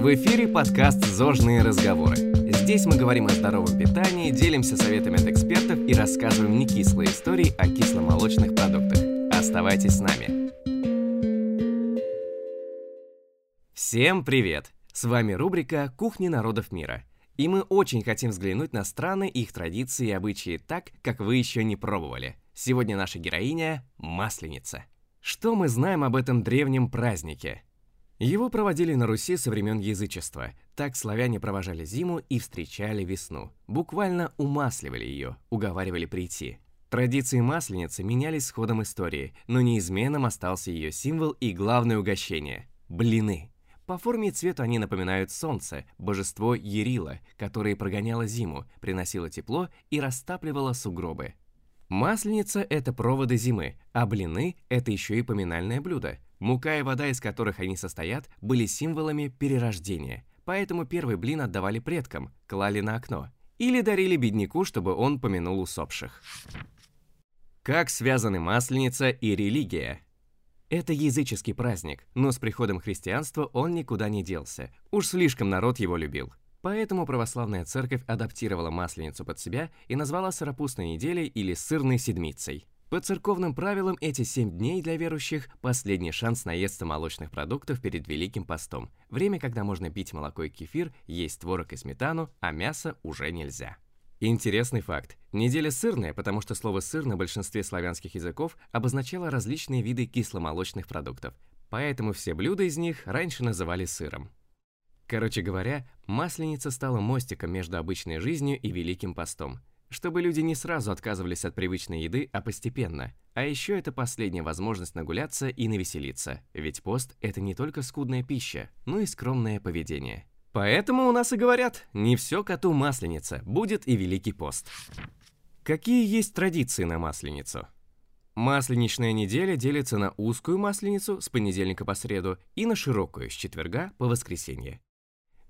В эфире подкаст «Зожные разговоры». Здесь мы говорим о здоровом питании, делимся советами от экспертов и рассказываем некислые истории о кисломолочных продуктах. Оставайтесь с нами. Всем привет! С вами рубрика «Кухни народов мира». И мы очень хотим взглянуть на страны, их традиции и обычаи так, как вы еще не пробовали. Сегодня наша героиня – Масленица. Что мы знаем об этом древнем празднике? Его проводили на Руси со времен язычества. Так славяне провожали зиму и встречали весну. Буквально умасливали ее, уговаривали прийти. Традиции Масленицы менялись с ходом истории, но неизменным остался ее символ и главное угощение – блины. По форме и цвету они напоминают солнце, божество Ерила, которое прогоняло зиму, приносило тепло и растапливало сугробы. Масленица – это проводы зимы, а блины – это еще и поминальное блюдо – Мука и вода, из которых они состоят, были символами перерождения, поэтому первый блин отдавали предкам, клали на окно или дарили бедняку, чтобы он помянул усопших. Как связаны Масленица и религия? Это языческий праздник, но с приходом христианства он никуда не делся, уж слишком народ его любил. Поэтому православная церковь адаптировала Масленицу под себя и назвала Сыропустной неделей или Сырной седмицей. По церковным правилам, эти семь дней для верующих – последний шанс наесться молочных продуктов перед Великим постом. Время, когда можно пить молоко и кефир, есть творог и сметану, а мясо уже нельзя. Интересный факт. Неделя сырная, потому что слово «сыр» на большинстве славянских языков обозначало различные виды кисломолочных продуктов, поэтому все блюда из них раньше называли сыром. Короче говоря, масленица стала мостиком между обычной жизнью и Великим постом – чтобы люди не сразу отказывались от привычной еды, а постепенно. А еще это последняя возможность нагуляться и навеселиться, ведь пост – это не только скудная пища, но и скромное поведение. Поэтому у нас и говорят, не все коту масленица, будет и Великий пост. Какие есть традиции на Масленицу? Масленичная неделя делится на узкую Масленицу с понедельника по среду и на широкую с четверга по воскресенье.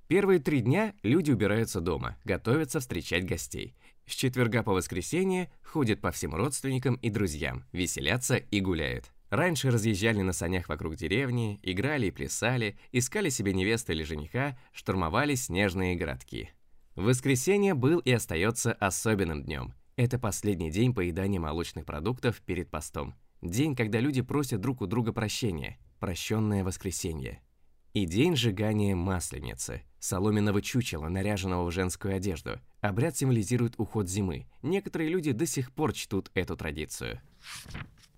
Первые три дня люди убираются дома, готовятся встречать гостей. С четверга по воскресенье ходят по всем родственникам и друзьям, веселятся и гуляют. Раньше разъезжали на санях вокруг деревни, играли и плясали, искали себе невесту или жениха, штурмовали снежные городки. Воскресенье был и остается особенным днем. Это последний день поедания молочных продуктов перед постом. День, когда люди просят друг у друга прощения. Прощенное воскресенье. И день сжигания масленицы, соломенного чучела, наряженного в женскую одежду. Обряд символизирует уход зимы. Некоторые люди до сих пор чтут эту традицию.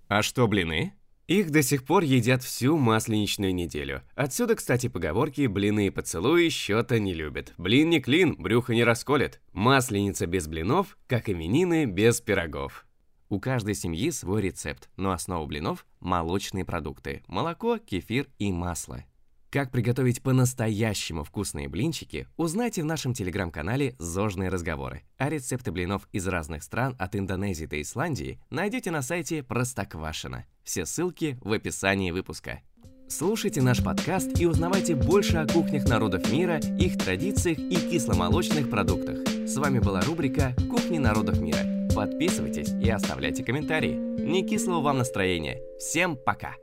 А что блины? Их до сих пор едят всю масленичную неделю. Отсюда, кстати, поговорки «блины и поцелуи счета не любят». Блин не клин, брюхо не расколет. Масленица без блинов, как именины без пирогов. У каждой семьи свой рецепт, но основа блинов – молочные продукты – молоко, кефир и масло. Как приготовить по-настоящему вкусные блинчики, узнайте в нашем телеграм-канале «Зожные разговоры». А рецепты блинов из разных стран от Индонезии до Исландии найдете на сайте Простоквашино. Все ссылки в описании выпуска. Слушайте наш подкаст и узнавайте больше о кухнях народов мира, их традициях и кисломолочных продуктах. С вами была рубрика «Кухни народов мира». Подписывайтесь и оставляйте комментарии. Не кислого вам настроения. Всем пока!